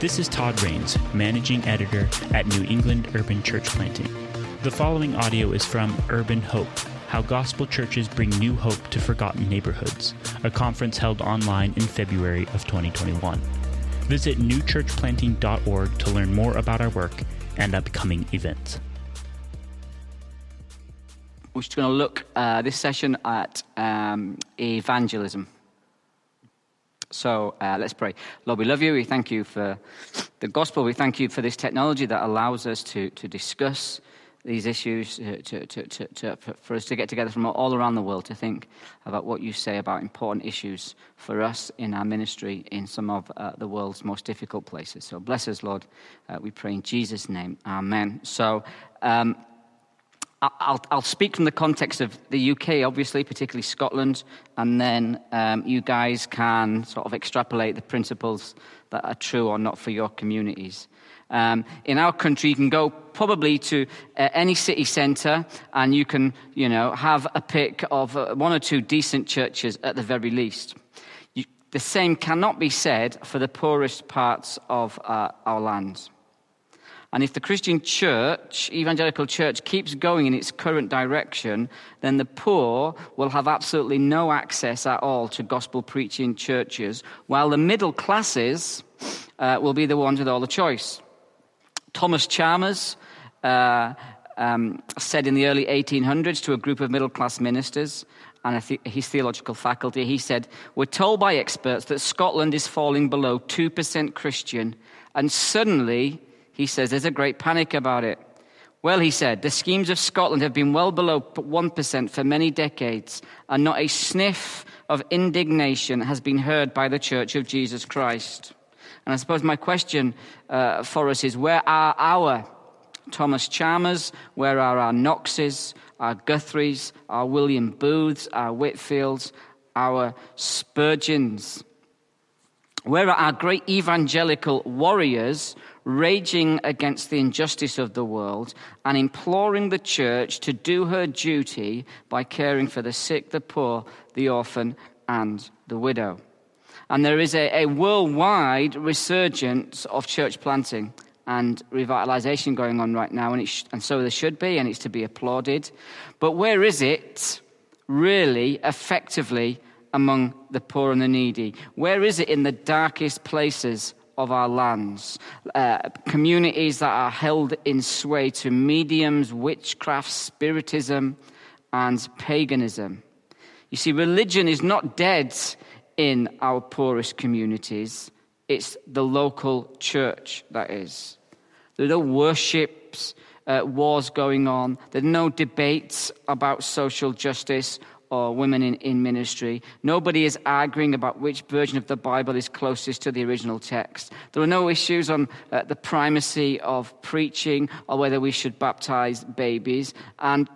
This is Todd Rains, Managing Editor at New England Urban Church Planting. The following audio is from Urban Hope How Gospel Churches Bring New Hope to Forgotten Neighborhoods, a conference held online in February of 2021. Visit newchurchplanting.org to learn more about our work and upcoming events. We're just going to look uh, this session at um, evangelism. So uh, let's pray. Lord, we love you. We thank you for the gospel. We thank you for this technology that allows us to, to discuss these issues, to, to, to, to, for us to get together from all around the world to think about what you say about important issues for us in our ministry in some of uh, the world's most difficult places. So bless us, Lord. Uh, we pray in Jesus' name. Amen. So, um, I'll, I'll, speak from the context of the UK, obviously, particularly Scotland, and then um, you guys can sort of extrapolate the principles that are true or not for your communities. Um, in our country, you can go probably to uh, any city centre and you can, you know, have a pick of uh, one or two decent churches at the very least. You, the same cannot be said for the poorest parts of uh, our lands. And if the Christian church, evangelical church, keeps going in its current direction, then the poor will have absolutely no access at all to gospel preaching churches, while the middle classes uh, will be the ones with all the choice. Thomas Chalmers uh, um, said in the early 1800s to a group of middle class ministers and his theological faculty, he said, We're told by experts that Scotland is falling below 2% Christian, and suddenly he says there's a great panic about it. Well, he said, the schemes of Scotland have been well below 1% for many decades, and not a sniff of indignation has been heard by the Church of Jesus Christ. And I suppose my question uh, for us is where are our Thomas Chalmers? Where are our Knoxes, our Guthries, our William Booths, our Whitefields, our Spurgeons? Where are our great evangelical warriors raging against the injustice of the world and imploring the church to do her duty by caring for the sick, the poor, the orphan, and the widow. And there is a, a worldwide resurgence of church planting and revitalization going on right now, and, sh- and so there should be, and it's to be applauded. But where is it really effectively among the poor and the needy? Where is it in the darkest places of our lands, uh, communities that are held in sway to mediums, witchcraft, spiritism, and paganism. You see, religion is not dead in our poorest communities, it's the local church that is. There are no worships, uh, wars going on, there are no debates about social justice or women in, in ministry. Nobody is arguing about which version of the Bible is closest to the original text. There are no issues on uh, the primacy of preaching or whether we should baptize babies. And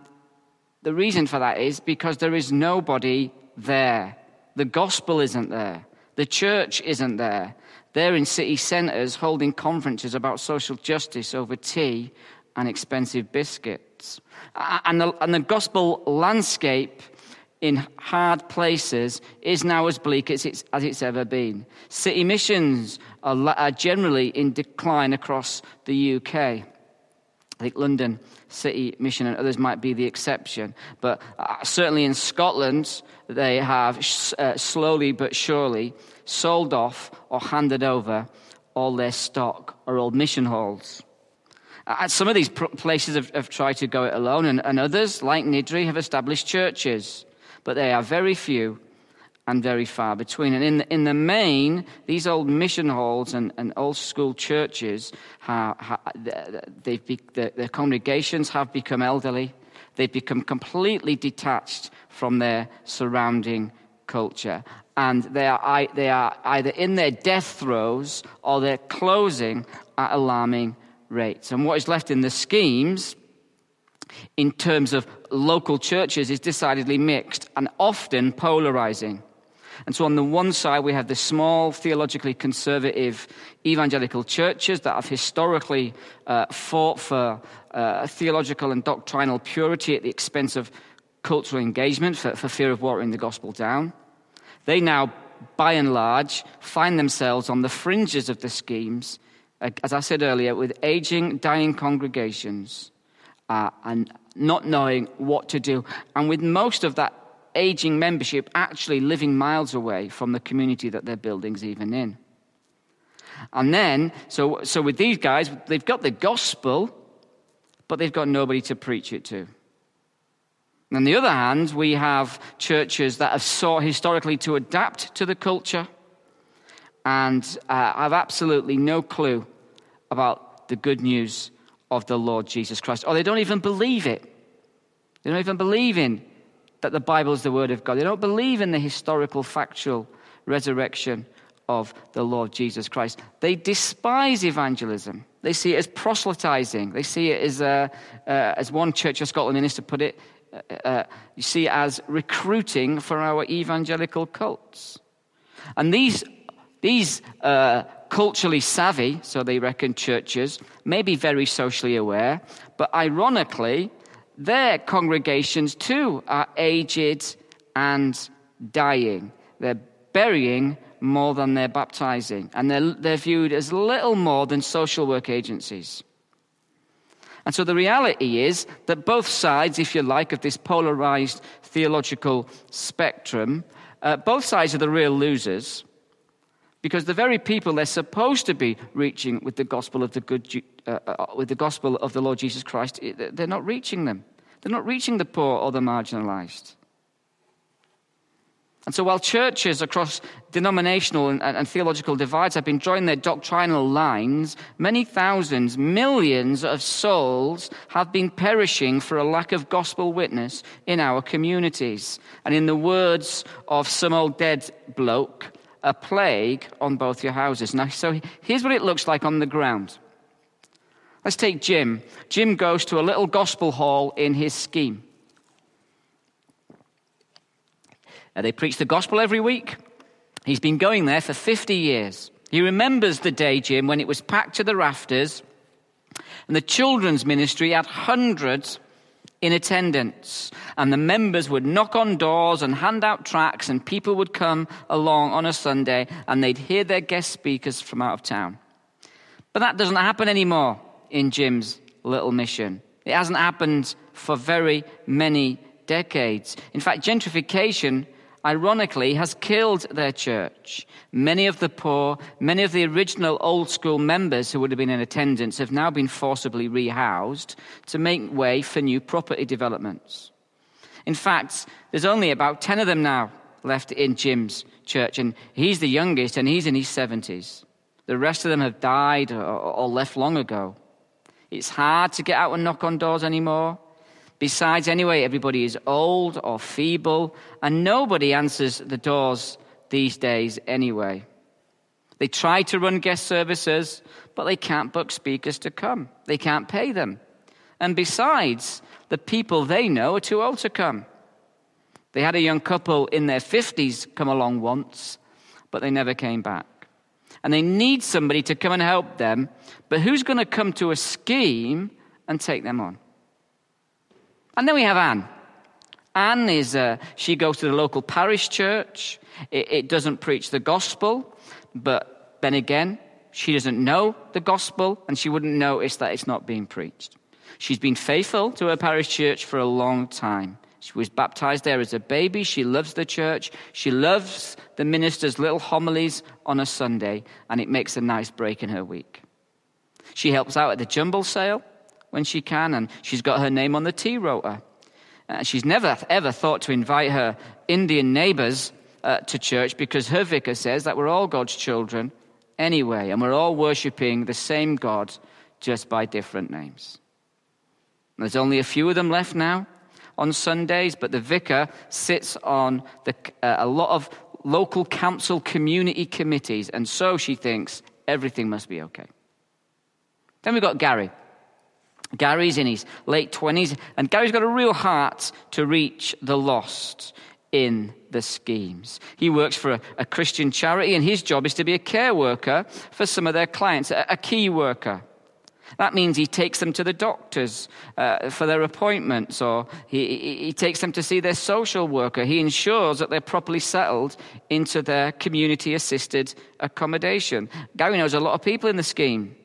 the reason for that is because there is nobody there. The gospel isn't there. The church isn't there. They're in city centres holding conferences about social justice over tea and expensive biscuits. And the, and the gospel landscape in hard places is now as bleak as it's, as it's ever been. City missions are, are generally in decline across the UK. I think London City Mission and others might be the exception. But uh, certainly in Scotland, they have uh, slowly but surely sold off or handed over all their stock or old mission halls. Uh, some of these places have, have, tried to go it alone, and, and others, like Niddrie, have established churches but they are very few and very far between. And in the, in the main, these old mission halls and, and old school churches, have, be, the, the congregations have become elderly. They've become completely detached from their surrounding culture. And they are, they are either in their death throes or they're closing at alarming rates. And what is left in the schemes in terms of local churches is decidedly mixed and often polarizing. And so, on the one side, we have the small, theologically conservative evangelical churches that have historically uh, fought for uh, theological and doctrinal purity at the expense of cultural engagement for, for fear of watering the gospel down. They now, by and large, find themselves on the fringes of the schemes as I said earlier, with aging, dying congregations uh, and not knowing what to do. And with most of that aging membership actually living miles away from the community that their building's even in. And then, so, so with these guys, they've got the gospel, but they've got nobody to preach it to. On the other hand, we have churches that have sought historically to adapt to the culture and uh, have absolutely no clue about the good news of the Lord Jesus Christ. Or they don't even believe it. They don't even believe in that the Bible is the Word of God. They don't believe in the historical, factual resurrection of the Lord Jesus Christ. They despise evangelism. They see it as proselytizing. They see it as, uh, uh, as one Church of Scotland minister put it, uh, uh, you see it as recruiting for our evangelical cults. And these, these uh, culturally savvy, so they reckon churches, may be very socially aware, but ironically, their congregations too are aged and dying. They're burying more than they're baptizing, and they're, they're viewed as little more than social work agencies. And so the reality is that both sides, if you like, of this polarized theological spectrum, uh, both sides are the real losers because the very people they're supposed to be reaching with the gospel of the good uh, uh, with the gospel of the Lord Jesus Christ, they're not reaching them. They're not reaching the poor or the marginalized. And so, while churches across denominational and, and, theological divides have been drawing their doctrinal lines, many thousands, millions of souls have been perishing for a lack of gospel witness in our communities. And in the words of some old dead bloke, a plague on both your houses. Now, so here's what it looks like on the ground. Let's take Jim. Jim goes to a little gospel hall in his scheme. Uh, they preach the gospel every week. He's been going there for 50 years. He remembers the day, Jim, when it was packed to the rafters and the children's ministry had hundreds in attendance. And the members would knock on doors and hand out tracts, and people would come along on a Sunday and they'd hear their guest speakers from out of town. But that doesn't happen anymore in Jim's little mission. It hasn't happened for very many decades. In fact, gentrification, ironically, has killed their church. Many of the poor, many of the original old school members who would have been in attendance have now been forcibly rehoused to make way for new property developments. In fact, there's only about 10 of them now left in Jim's church, and he's the youngest and he's in his 70s. The rest of them have died or, or left long ago. It's hard to get out and knock on doors anymore. Besides, anyway, everybody is old or feeble, and nobody answers the doors these days anyway. They try to run guest services, but they can't book speakers to come. They can't pay them. And besides, the people they know are too old to come. They had a young couple in their 50s come along once, but they never came back and they need somebody to come and help them. But who's going to come to a scheme and take them on? And then we have Anne. Anne is, uh, she goes to the local parish church. It, it doesn't preach the gospel, but then again, she doesn't know the gospel and she wouldn't notice that it's not being preached. She's been faithful to her parish church for a long time. She was baptized there as a baby. She loves the church. She loves the minister's little homilies on a Sunday, and it makes a nice break in her week. She helps out at the jumble sale when she can, and she's got her name on the tea rota. Uh, she's never, ever thought to invite her Indian neighbors uh, to church because her vicar says that we're all God's children anyway, and we're all worshiping the same God just by different names. There's only a few of them left now on Sundays, but the vicar sits on the, uh, a lot of local council community committees, and so she thinks everything must be okay. Then we've got Gary. Gary's in his late 20s, and Gary's got a real heart to reach the lost in the schemes. He works for a, a Christian charity, and his job is to be a care worker for some of their clients, a, a key worker. That means he takes them to the doctors uh, for their appointments, or he, he takes them to see their social worker. He ensures that they're properly settled into their community assisted accommodation. Gary knows a lot of people in the scheme.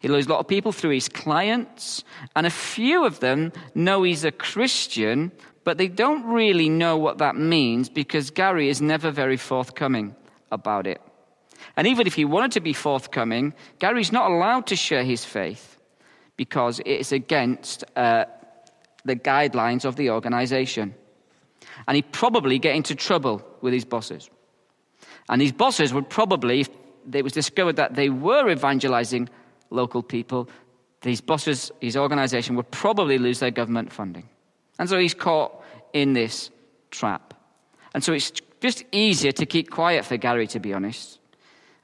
He lures a lot of people through his clients, and a few of them know he's a Christian, but they don't really know what that means because Gary is never very forthcoming about it. And even if he wanted to be forthcoming, Gary's not allowed to share his faith because it's against uh, the guidelines of the organization. And he'd probably get into trouble with his bosses. And his bosses would probably, if it was discovered that they were evangelizing local people, these bosses, his organization would probably lose their government funding. And so he's caught in this trap. And so it's just easier to keep quiet for Gary, to be honest.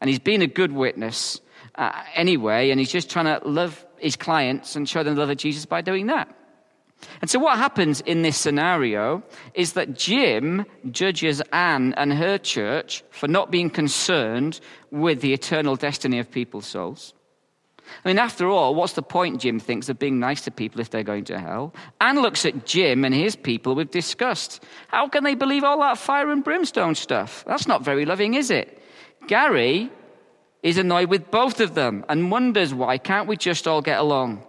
And he's been a good witness uh, anyway, and he's just trying to love his clients and show them the love of Jesus by doing that. And so, what happens in this scenario is that Jim judges Anne and her church for not being concerned with the eternal destiny of people's souls. I mean, after all, what's the point, Jim thinks, of being nice to people if they're going to hell? Anne looks at Jim and his people with disgust. How can they believe all that fire and brimstone stuff? That's not very loving, is it? Gary is annoyed with both of them and wonders why can't we just all get along?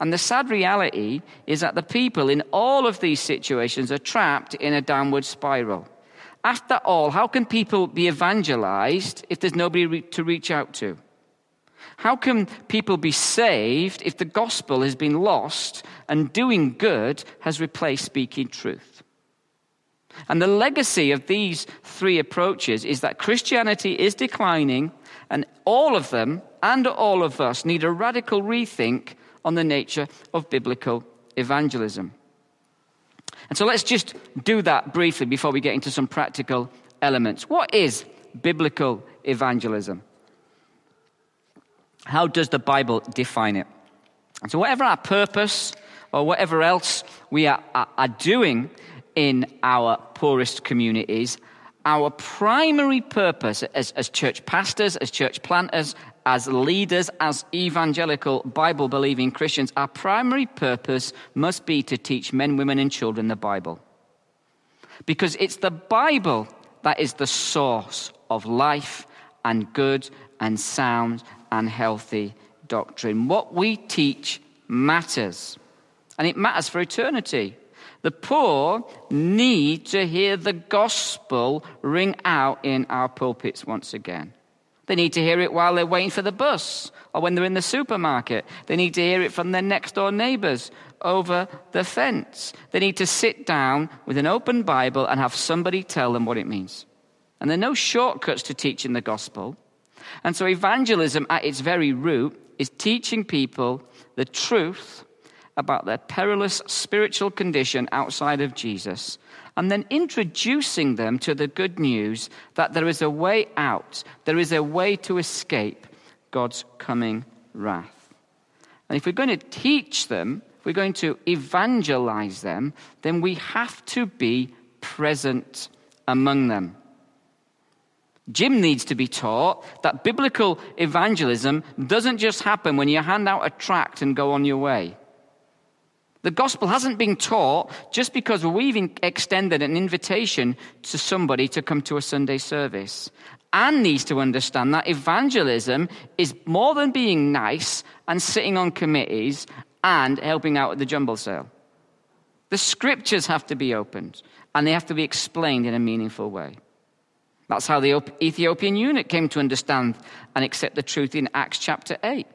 And the sad reality is that the people in all of these situations are trapped in a downward spiral. After all, how can people be evangelized if there's nobody to reach out to? How can people be saved if the gospel has been lost and doing good has replaced speaking truth? And the legacy of these three approaches is that Christianity is declining, and all of them and all of us need a radical rethink on the nature of biblical evangelism. And so let's just do that briefly before we get into some practical elements. What is biblical evangelism? How does the Bible define it? And so, whatever our purpose or whatever else we are, are, are doing in our poorest communities, our primary purpose as, as church pastors, as church planters, as leaders, as evangelical Bible believing Christians, our primary purpose must be to teach men, women, and children the Bible. Because it's the Bible that is the source of life and good and sound and healthy doctrine. What we teach matters, and it matters for eternity. The poor need to hear the gospel ring out in our pulpits once again. They need to hear it while they're waiting for the bus or when they're in the supermarket. They need to hear it from their next door neighbors over the fence. They need to sit down with an open Bible and have somebody tell them what it means. And there are no shortcuts to teaching the gospel. And so, evangelism at its very root is teaching people the truth about their perilous spiritual condition outside of Jesus, and then introducing them to the good news that there is a way out, there is a way to escape God's coming wrath. And if we're going to teach them, if we're going to evangelize them, then we have to be present among them. Jim needs to be taught that biblical evangelism doesn't just happen when you hand out a tract and go on your way. The gospel hasn't been taught just because we've extended an invitation to somebody to come to a Sunday service. Anne needs to understand that evangelism is more than being nice and sitting on committees and helping out at the jumble sale. The scriptures have to be opened and they have to be explained in a meaningful way. That's how the Ethiopian eunuch came to understand and accept the truth in Acts chapter 8.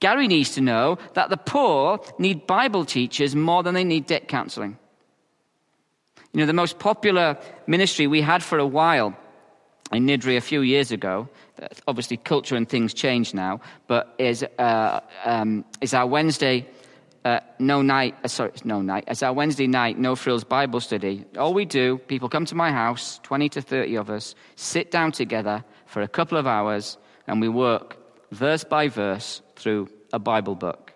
Gary needs to know that the poor need Bible teachers more than they need debt counseling. You know, the most popular ministry we had for a while in Niddrie a few years ago, obviously culture and things change now, but is, uh, um, is our Wednesday uh, no night, uh, sorry, no night, it's our Wednesday night no frills Bible study. All we do, people come to my house, 20 to 30 of us, sit down together for a couple of hours, and we work verse by verse through a Bible book.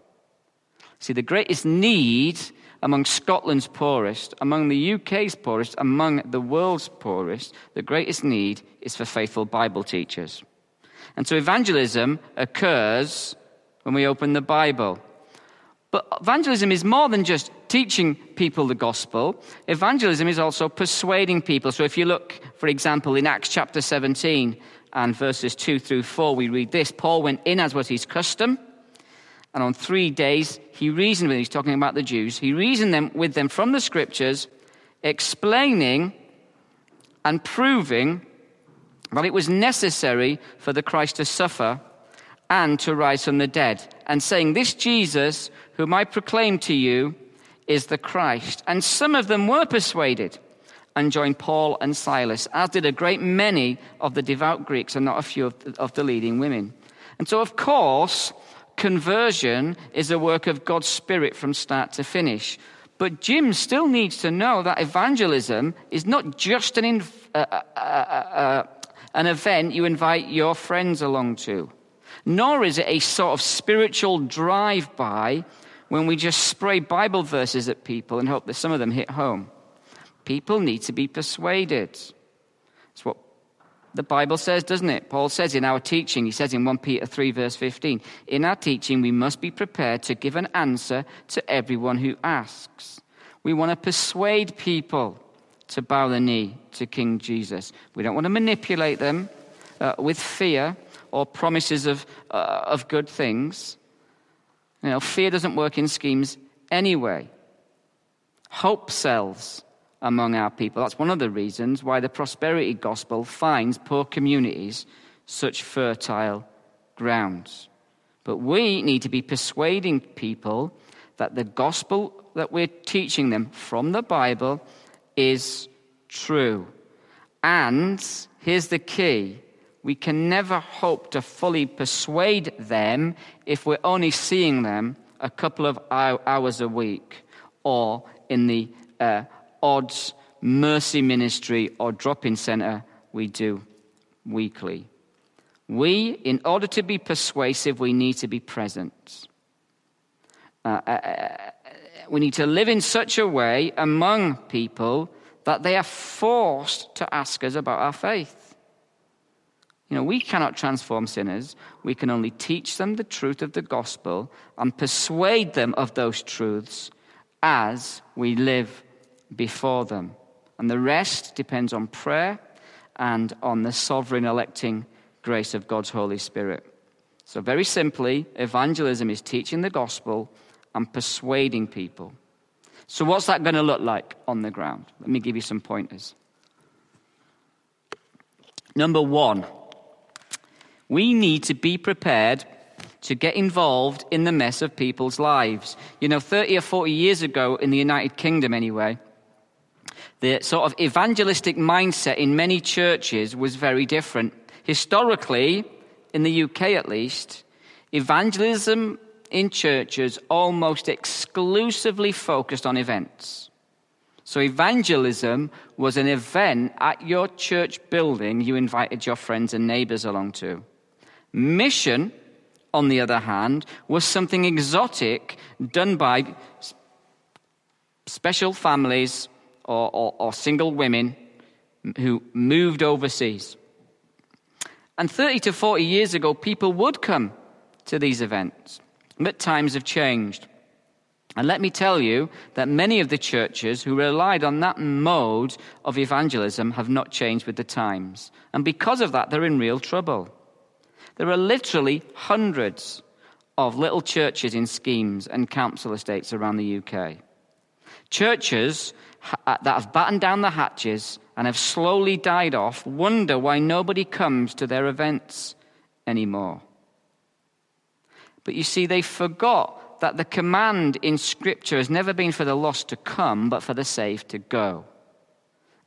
See, the greatest need among Scotland's poorest, among the UK's poorest, among the world's poorest, the greatest need is for faithful Bible teachers. And so evangelism occurs when we open the Bible. But evangelism is more than just teaching people the gospel. Evangelism is also persuading people. So if you look, for example, in Acts chapter 17, and verses 2 through 4, we read this Paul went in as was his custom, and on three days he reasoned with them. He's talking about the Jews. He reasoned them with them from the scriptures, explaining and proving that it was necessary for the Christ to suffer and to rise from the dead, and saying, This Jesus, whom I proclaim to you, is the Christ. And some of them were persuaded and joined Paul and Silas, as did a great many of the devout Greeks and not a few of the, of the leading women. And so, of course, conversion is a work of God's Spirit from start to finish. But Jim still needs to know that evangelism is not just an, inv- uh, uh, uh, an event you invite your friends along to nor is it a sort of spiritual drive by when we just spray Bible verses at people and hope that some of them hit home. People need to be persuaded. That's what the Bible says, doesn't it? Paul says in our teaching, he says in 1 Peter 3, verse 15, in our teaching, we must be prepared to give an answer to everyone who asks. We want to persuade people to bow the knee to King Jesus. We don't want to manipulate them uh, with fear or promises of, uh, of good things. You know, fear doesn't work in schemes anyway. Hope sells among our people. That's one of the reasons why the prosperity gospel finds poor communities such fertile grounds. But we need to be persuading people that the gospel that we're teaching them from the Bible is true. And here's the key we can never hope to fully persuade them if we're only seeing them a couple of hours a week or in the uh, odd mercy ministry or drop in center we do weekly. We, in order to be persuasive, we need to be present. Uh, uh, uh we need to live in such a way among people that they are forced to ask us about our faith. You know, we cannot transform sinners. We can only teach them the truth of the gospel and persuade them of those truths as we live before them. And the rest depends on prayer and on the sovereign electing grace of God's Holy Spirit. So, very simply, evangelism is teaching the gospel and persuading people. So, what's that going to look like on the ground? Let me give you some pointers. Number one, we need to be prepared to get involved in the mess of people's lives. You know, 30 or 40 years ago, in the United Kingdom anyway, the sort of evangelistic mindset in many churches was very different. Historically, in the UK at least, evangelism in churches almost exclusively focused on events. So, evangelism was an event at your church building you invited your friends and neighbors along to. Mission, on the other hand, was something exotic done by special families or, or, or single women who moved overseas. And 30 to 40 years ago, people would come to these events. But times have changed. And let me tell you that many of the churches who relied on that mode of evangelism have not changed with the times. And because of that, they're in real trouble. There are literally hundreds of little churches in schemes and council estates around the UK. Churches uh, that have battened down the hatches and have slowly died off wonder why nobody comes to their events anymore. But you see, they forgot that the command in Scripture has never been for the lost to come, but for the saved to go.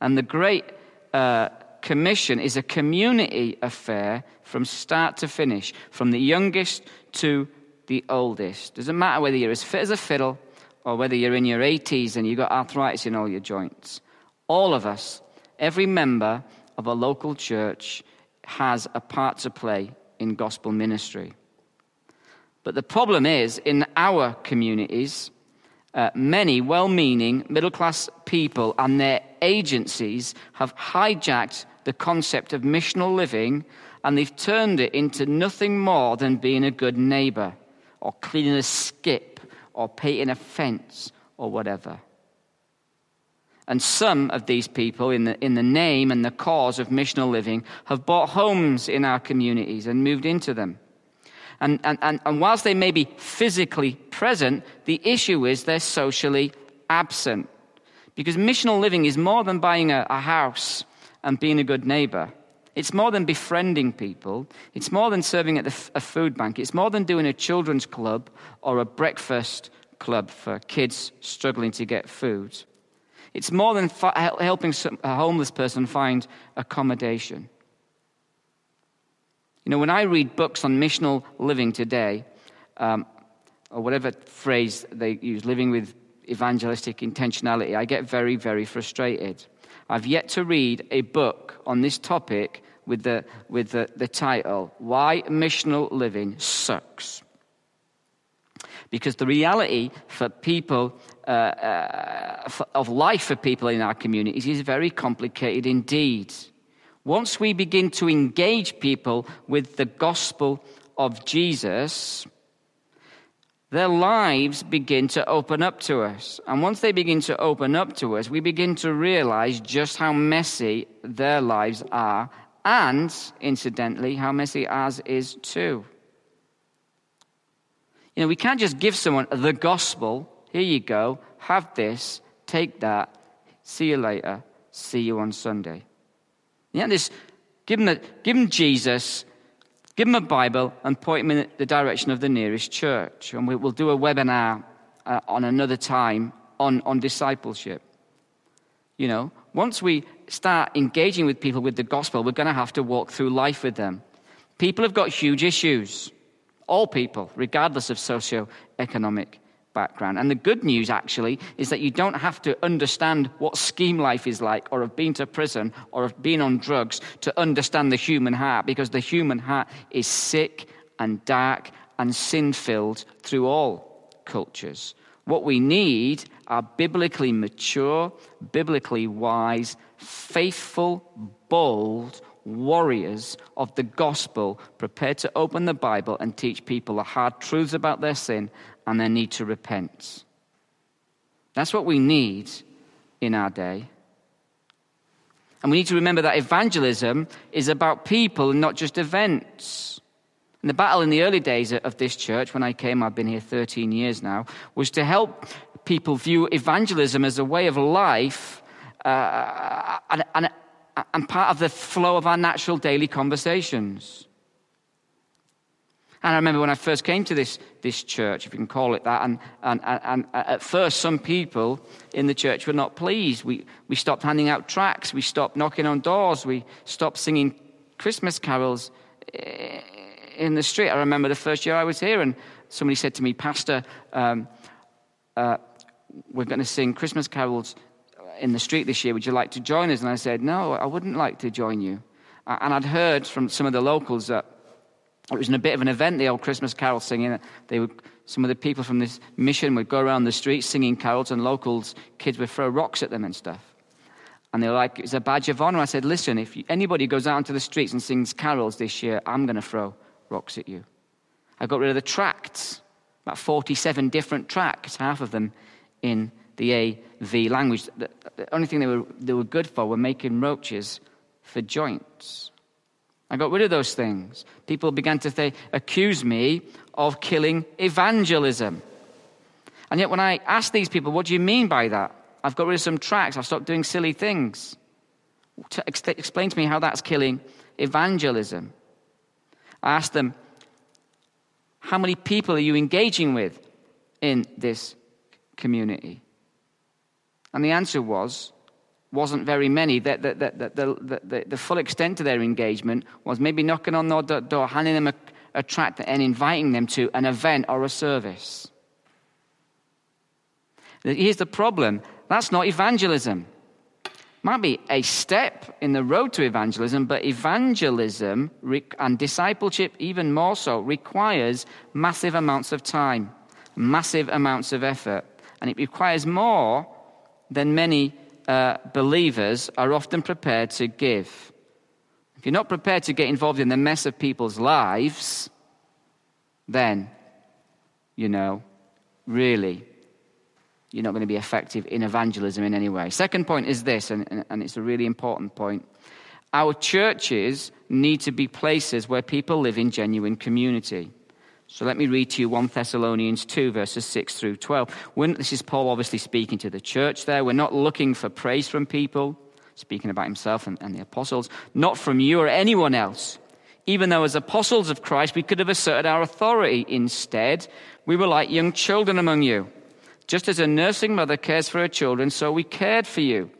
And the great uh, commission is a community affair from start to finish, from the youngest to the oldest. Doesn't matter whether you're as fit as a fiddle or whether you're in your 80s and you've got arthritis in all your joints. All of us, every member of a local church, has a part to play in gospel ministry. But the problem is, in our communities, uh, many well meaning middle class people and their agencies have hijacked the concept of missional living and they've turned it into nothing more than being a good neighbor or cleaning a skip or painting a fence or whatever. And some of these people, in the, in the name and the cause of missional living, have bought homes in our communities and moved into them. And, and, and, and whilst they may be physically present, the issue is they're socially absent. Because missional living is more than buying a, a house and being a good neighbor. It's more than befriending people. It's more than serving at the, a food bank. It's more than doing a children's club or a breakfast club for kids struggling to get food. It's more than helping a homeless person find accommodation. You know, when I read books on missional living today, um, or whatever phrase they use, living with evangelistic intentionality, I get very, very frustrated. I've yet to read a book on this topic with the, with the, the title, Why Missional Living Sucks. Because the reality for people, uh, uh, for, of life for people in our communities is very complicated indeed. Once we begin to engage people with the gospel of Jesus, their lives begin to open up to us. And once they begin to open up to us, we begin to realize just how messy their lives are, and incidentally, how messy ours is too. You know, we can't just give someone the gospel. Here you go, have this, take that, see you later, see you on Sunday. Yeah, this, give them, the, give them Jesus, give them a Bible, and point them in the direction of the nearest church. And we, will do a webinar uh, on another time on, on discipleship. You know, once we start engaging with people with the gospel, we're going to have to walk through life with them. People have got huge issues. All people, regardless of socio-economic background. And the good news, actually, is that you don't have to understand what scheme life is like, or have been to prison, or have been on drugs to understand the human heart, because the human heart is sick and dark and sin filled through all cultures. What we need are biblically mature, biblically wise, faithful, bold warriors of the gospel prepared to open the Bible and teach people the hard truths about their sin and their need to repent. That's what we need in our day. And we need to remember that evangelism is about people and not just events. And the battle in the early days of this church, when I came, I've been here 13 years now, was to help people view evangelism as a way of life uh, and, and, and part of the flow of our natural daily conversations. And I remember when I first came to this, this church, if you can call it that, and, and, and, and at first some people in the church were not pleased. We, we stopped handing out tracts, we stopped knocking on doors, we stopped singing Christmas carols eh, in the street. I remember the first year I was here, and somebody said to me, Pastor, um, uh, we're going to sing Christmas carols in the street this year. Would you like to join us? And I said, No, I wouldn't like to join you. And I'd heard from some of the locals that it was in a bit of an event, the old Christmas carol singing. They would, some of the people from this mission would go around the streets singing carols, and locals, kids would throw rocks at them and stuff. And they were like, it's a badge of honor. I said, listen, if anybody goes out into the streets and sings carols this year, I'm going to throw rocks at you. I got rid of the tracts, about 47 different tracts, half of them in the AV language. The, the only thing they were, they were good for were making roaches for joints. I got rid of those things. People began to th- accuse me of killing evangelism. And yet, when I asked these people, what do you mean by that? I've got rid of some tracks, I've stopped doing silly things. To ex- explain to me how that's killing evangelism. I asked them, how many people are you engaging with in this community? And the answer was, wasn't very many. The, the, the, the, the full extent of their engagement was maybe knocking on their door, handing them a, a tract, and inviting them to an event or a service. Here's the problem that's not evangelism. Might be a step in the road to evangelism, but evangelism and discipleship, even more so, requires massive amounts of time, massive amounts of effort, and it requires more than many uh, believers are often prepared to give. If you're not prepared to get involved in the mess of people's lives, then, you know, really, you're not going to be effective in evangelism in any way. Second point is this, and, and it's a really important point. Our churches need to be places where people live in genuine community. So let me read to you 1 Thessalonians 2, verses 6 through 12. When, this is Paul obviously speaking to the church there. We're not looking for praise from people, speaking about himself and, and the apostles, not from you or anyone else. Even though, as apostles of Christ, we could have asserted our authority. Instead, we were like young children among you. Just as a nursing mother cares for her children, so we cared for you.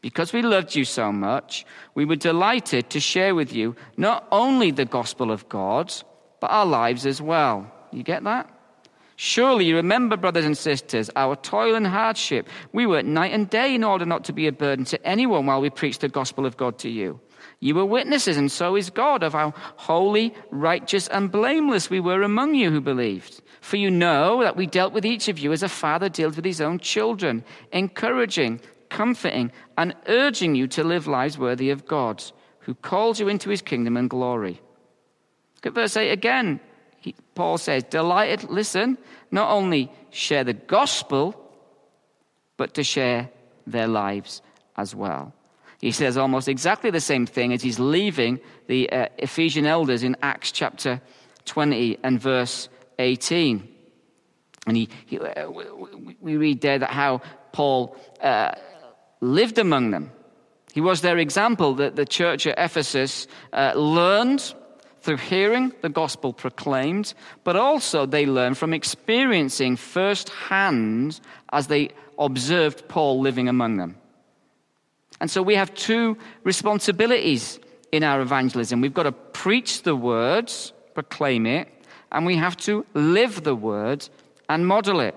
Because we loved you so much, we were delighted to share with you not only the gospel of God, but our lives as well. You get that? Surely you remember, brothers and sisters, our toil and hardship. We worked night and day in order not to be a burden to anyone while we preached the gospel of God to you. You were witnesses, and so is God, of how holy, righteous, and blameless we were among you who believed. For you know that we dealt with each of you as a father deals with his own children, encouraging, comforting, and urging you to live lives worthy of God, who called you into his kingdom and glory. Look at verse 8 again. He, Paul says, Delighted, listen, not only share the gospel, but to share their lives as well. He says almost exactly the same thing as he's leaving the uh, Ephesian elders in Acts chapter 20 and verse 18. And he, he uh, we read there that how Paul uh, lived among them. He was their example that the church at Ephesus uh, learned through hearing the gospel proclaimed, but also they learned from experiencing firsthand as they observed Paul living among them. And so we have two responsibilities in our evangelism. We've got to preach the words, proclaim it, and we have to live the word and model it.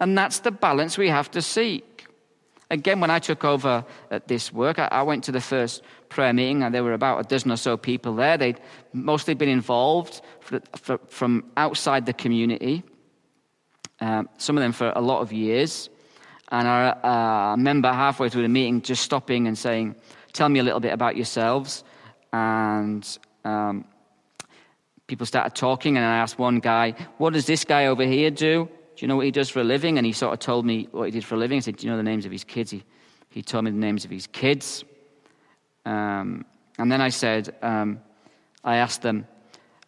And that's the balance we have to seek. Again, when I took over at this work, I, I went to the first prayer meeting, and there were about a dozen or so people there. They'd mostly been involved for, for, from outside the community, um, some of them for a lot of years. And I remember halfway through the meeting just stopping and saying, Tell me a little bit about yourselves. And um, people started talking, and I asked one guy, What does this guy over here do? Do you know what he does for a living? And he sort of told me what he did for a living. I said, Do you know the names of his kids? He, he told me the names of his kids. Um, and then I said, um, I asked them,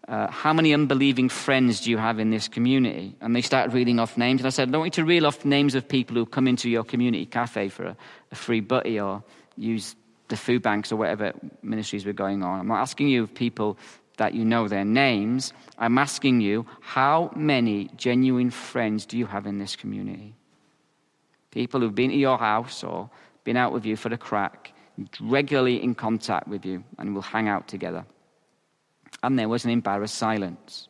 uh, How many unbelieving friends do you have in this community? And they started reading off names. And I said, I don't want you to reel off names of people who come into your community cafe for a, a free butty or use the food banks or whatever ministries were going on. I'm not asking you of people that you know their names. I'm asking you, how many genuine friends do you have in this community? People who've been to your house or been out with you for the crack, regularly in contact with you, and will hang out together. And there was an embarrassed silence.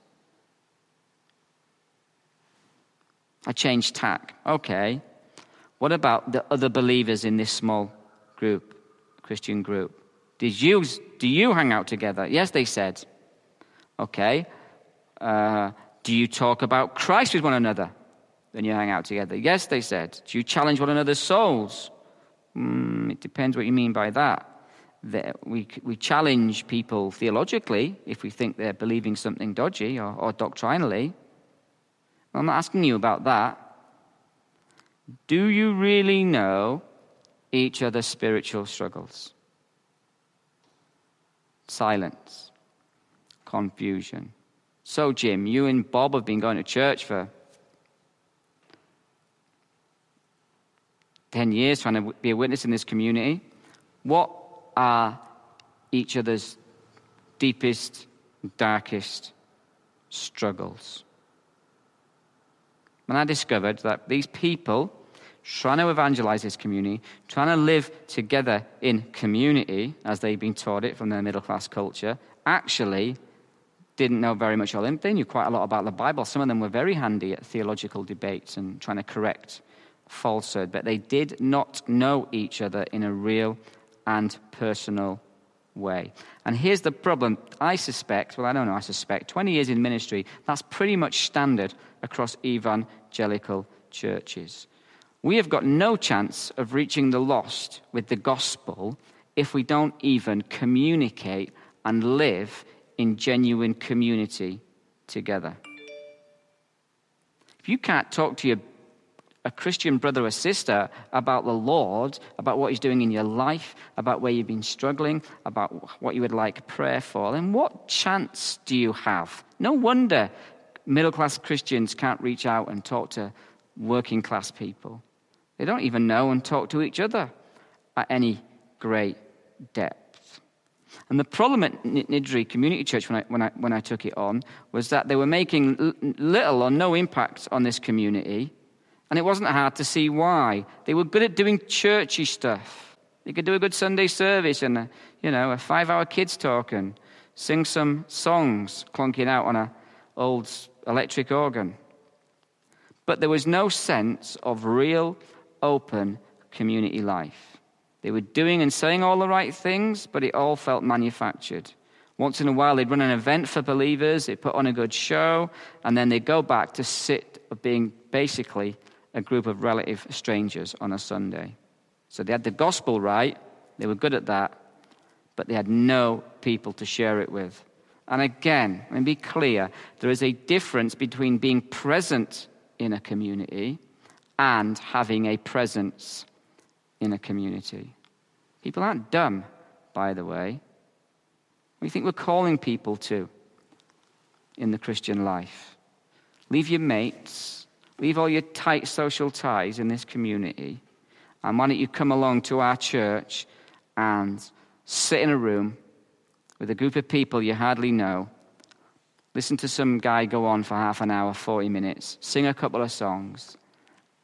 I changed tack. Okay. What about the other believers in this small group, Christian group? Did you, do you hang out together? Yes, they said. Okay. Uh, do you talk about Christ with one another Then you hang out together? Yes, they said. Do you challenge one another's souls? Mm, it depends what you mean by that. we, we challenge people theologically if we think they're believing something dodgy or, or doctrinally. I'm not asking you about that. Do you really know each other's spiritual struggles? Silence confusion. So, Jim, you and Bob have been going to church for 10 years trying to be a witness in this community. What are each other's deepest, darkest struggles? And I discovered that these people trying to evangelize this community, trying to live together in community as they've been taught it from their middle class culture, actually didn't know very much of them. They knew quite a lot about the Bible. Some of them were very handy at theological debates and trying to correct falsehood, but they did not know each other in a real and personal way. And here's the problem. I suspect, well, I don't know, I suspect, 20 years in ministry, that's pretty much standard across evangelical churches. We have got no chance of reaching the lost with the gospel if we don't even communicate and live in genuine community together. If you can't talk to your a Christian brother or sister about the Lord, about what He's doing in your life, about where you've been struggling, about what you would like prayer for, then what chance do you have? No wonder middle class Christians can't reach out and talk to working class people. They don't even know and talk to each other at any great depth. And the problem at Niddrie Community Church when I, when I, when I took it on was that they were making little or no impact on this community and it wasn't hard to see why. They were good at doing churchy stuff. They could do a good Sunday service and, a, you know, a five hour kids talk and sing some songs clunking out on an old electric organ. But there was no sense of real, open community life. They were doing and saying all the right things, but it all felt manufactured. Once in a while, they'd run an event for believers, they'd put on a good show, and then they'd go back to sit being basically a group of relative strangers on a Sunday. So they had the gospel right, they were good at that, but they had no people to share it with. And again, let me be clear there is a difference between being present in a community and having a presence in a community. People aren't dumb, by the way. We think we're calling people to in the Christian life. Leave your mates, Leave all your tight social ties in this community. And why don't you come along to our church and sit in a room with a group of people you hardly know, listen to some guy go on for half an hour, 40 minutes, sing a couple of songs,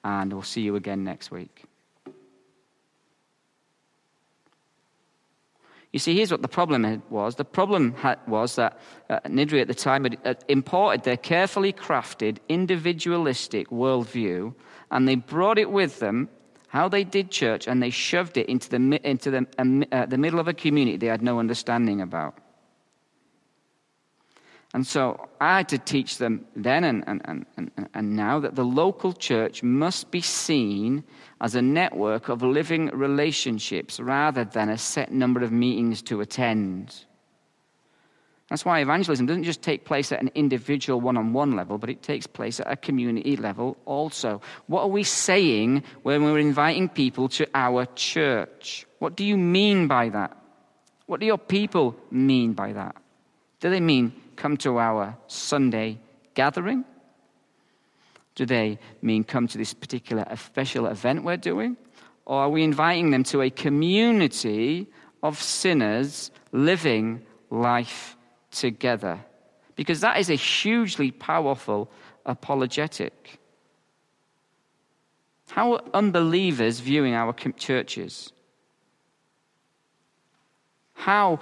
and we'll see you again next week. You see, here's what the problem was. The problem was that uh, Niddrie at the time had imported their carefully crafted, individualistic worldview, and they brought it with them, how they did church, and they shoved it into the, into the, um, uh, the middle of a community they had no understanding about. And so I had to teach them then and, and, and, and now that the local church must be seen as a network of living relationships rather than a set number of meetings to attend. That's why evangelism doesn't just take place at an individual one on one level, but it takes place at a community level also. What are we saying when we're inviting people to our church? What do you mean by that? What do your people mean by that? Do they mean come to our Sunday gathering? Do they mean come to this particular special event we're doing? Or are we inviting them to a community of sinners living life together? Because that is a hugely powerful apologetic. How are unbelievers viewing our churches? How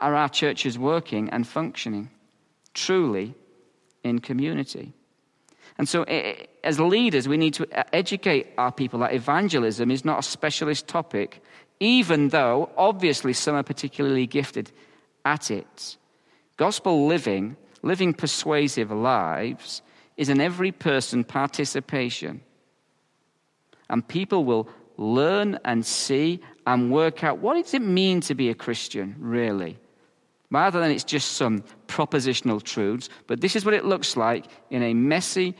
are our churches working and functioning truly in community? And so, eh, eh, as leaders, we need to eh, educate our people that evangelism is not a specialist topic, even though obviously some are particularly gifted at it. Gospel living, living persuasive lives, is an every person participation. And people will learn and see and work out what does it mean to be a Christian, really rather than it's just some propositional truths. But this is what it looks like in a messy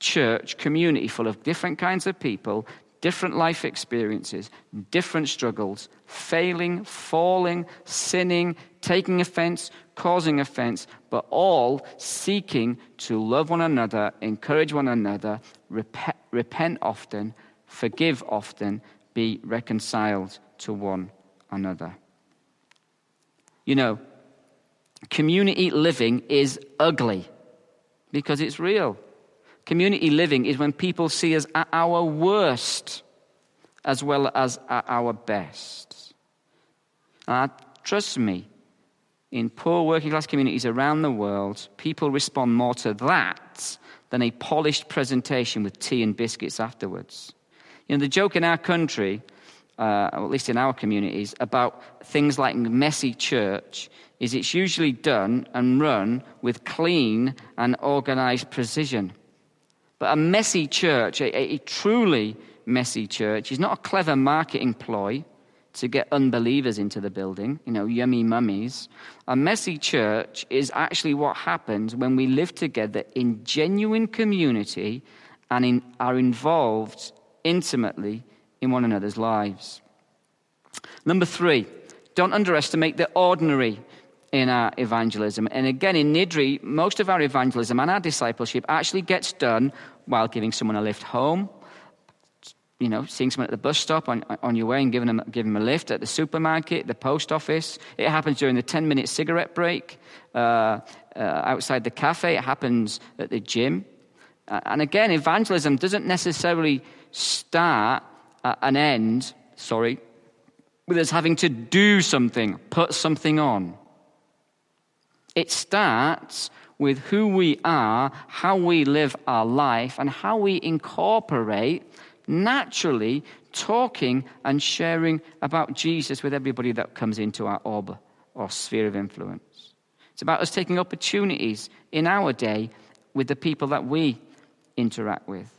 church community full of different kinds of people, different life experiences, different struggles, failing, falling, sinning, taking offense, causing offense, but all seeking to love one another, encourage one another, repent, repent often, forgive often, be reconciled to one another. You know, community living is ugly because it's real. Community living is when people see us at our worst as well as at our best. And trust me, in poor working class communities around the world, people respond more to that than a polished presentation with tea and biscuits afterwards. You know, the joke in our country uh, at least in our communities, about things like messy church is it's usually done and run with clean and organized precision. But a messy church, a, a truly messy church, is not a clever marketing ploy to get unbelievers into the building, you know, yummy mummies. A messy church is actually what happens when we live together in genuine community and in, are involved intimately in one another's lives. Number three, don't underestimate the ordinary in our evangelism. And again, in Niddrie, most of our evangelism and our discipleship actually gets done while giving someone a lift home, you know, seeing someone at the bus stop on, on your way and giving them, giving them a lift at the supermarket, the post office. It happens during the 10 minute cigarette break uh, uh, outside the cafe. It happens at the gym. Uh, and again, evangelism doesn't necessarily start and end, sorry, with us having to do something, put something on. It starts with who we are, how we live our life, and how we incorporate naturally talking and sharing about Jesus with everybody that comes into our orb or sphere of influence. It's about us taking opportunities in our day with the people that we interact with.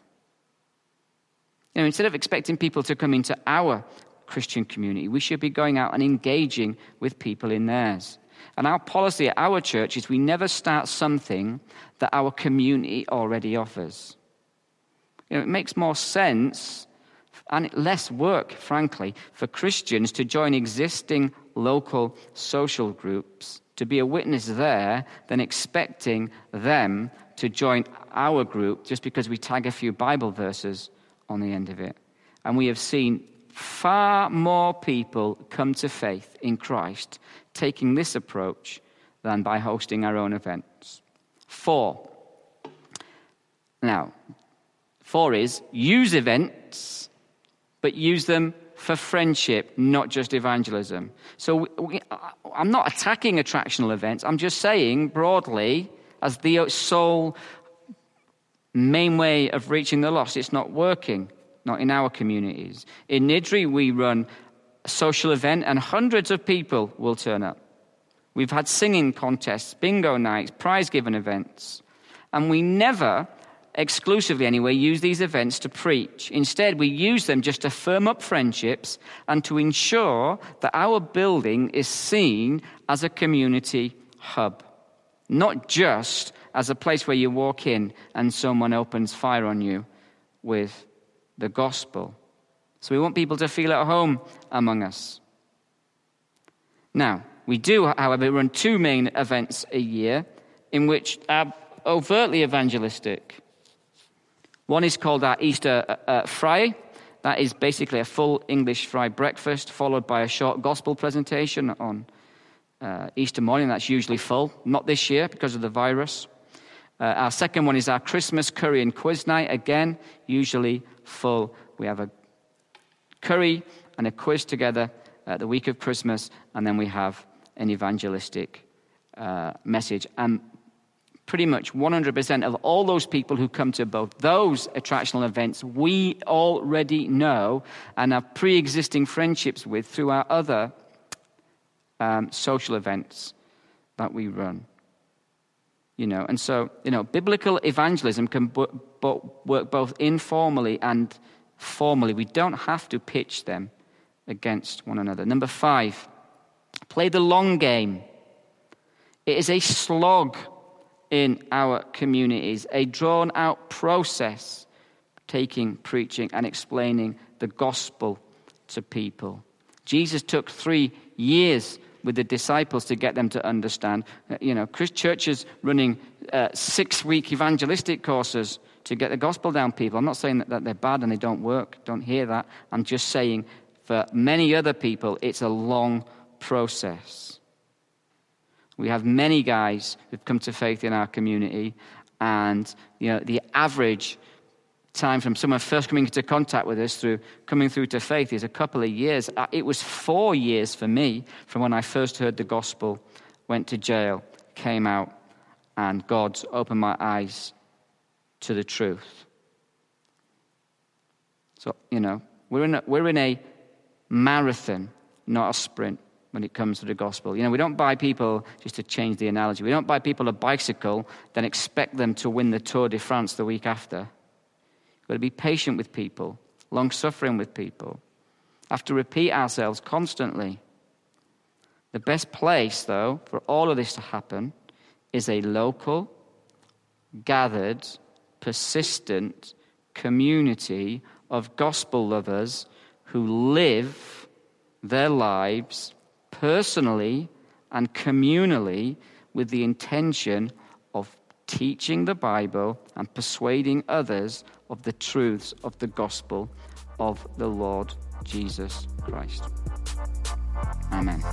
You know, instead of expecting people to come into our Christian community, we should be going out and engaging with people in theirs. And our policy at our church is we never start something that our community already offers. You know, it makes more sense and less work, frankly, for Christians to join existing local social groups, to be a witness there, than expecting them to join our group just because we tag a few Bible verses on the end of it. And we have seen far more people come to faith in Christ taking this approach than by hosting our own events. Four. Now, Four is use events, but use them for friendship, not just evangelism. So we, I'm not attacking attractional events. I'm just saying broadly, as the sole main way of reaching the lost, it's not working, not in our communities. In Niddrie, we run a social event, and hundreds of people will turn up. We've had singing contests, bingo nights, prize giving events, and we never exclusively anyway, use these events to preach. Instead, we use them just to firm up friendships and to ensure that our building is seen as a community hub, not just as a place where you walk in and someone opens fire on you with the gospel. So we want people to feel at home among us. Now, we do, however, run two main events a year in which are overtly evangelistic. One is called our Easter uh, uh, Fry. That is basically a full English fry breakfast, followed by a short gospel presentation on uh, Easter morning. That's usually full. Not this year because of the virus. Uh, our second one is our Christmas curry and quiz night. Again, usually full. We have a curry and a quiz together at the week of Christmas, and then we have an evangelistic uh, message. And pretty much 100% of all those people who come to both those attractional events, we already know and have pre existing friendships with through our other um, social events that we run. You know, and so, you know, biblical evangelism can b- b- work both informally and formally. We don't have to pitch them against one another. Number five, play the long game. It is a slog in our communities, a drawn out process taking, preaching, and explaining the gospel to people. Jesus took three years with the disciples to get them to understand. Uh, you know, churches running uh, six week evangelistic courses to get the gospel down people. I'm not saying that, that they're bad and they don't work. Don't hear that. I'm just saying for many other people, it's a long process. We have many guys who've come to faith in our community, and you know, the average time from someone first coming into contact with us through coming through to faith is a couple of years. Uh, it was four years for me from when I first heard the gospel, went to jail, came out, and God opened my eyes to the truth. So, you know, we're in a, we're in a marathon, not a sprint when it comes to the gospel. You know, we don't buy people, just to change the analogy, we don't buy people a bicycle, then expect them to win the Tour de France the week after. We've got to be patient with people, long suffering with people. Have to repeat ourselves constantly. The best place, though, for all of this to happen is a local, gathered, persistent, community of gospel lovers who live their lives personally and communally with the intention teaching the Bible and persuading others of the truths of the gospel of the Lord Jesus Christ. Amen.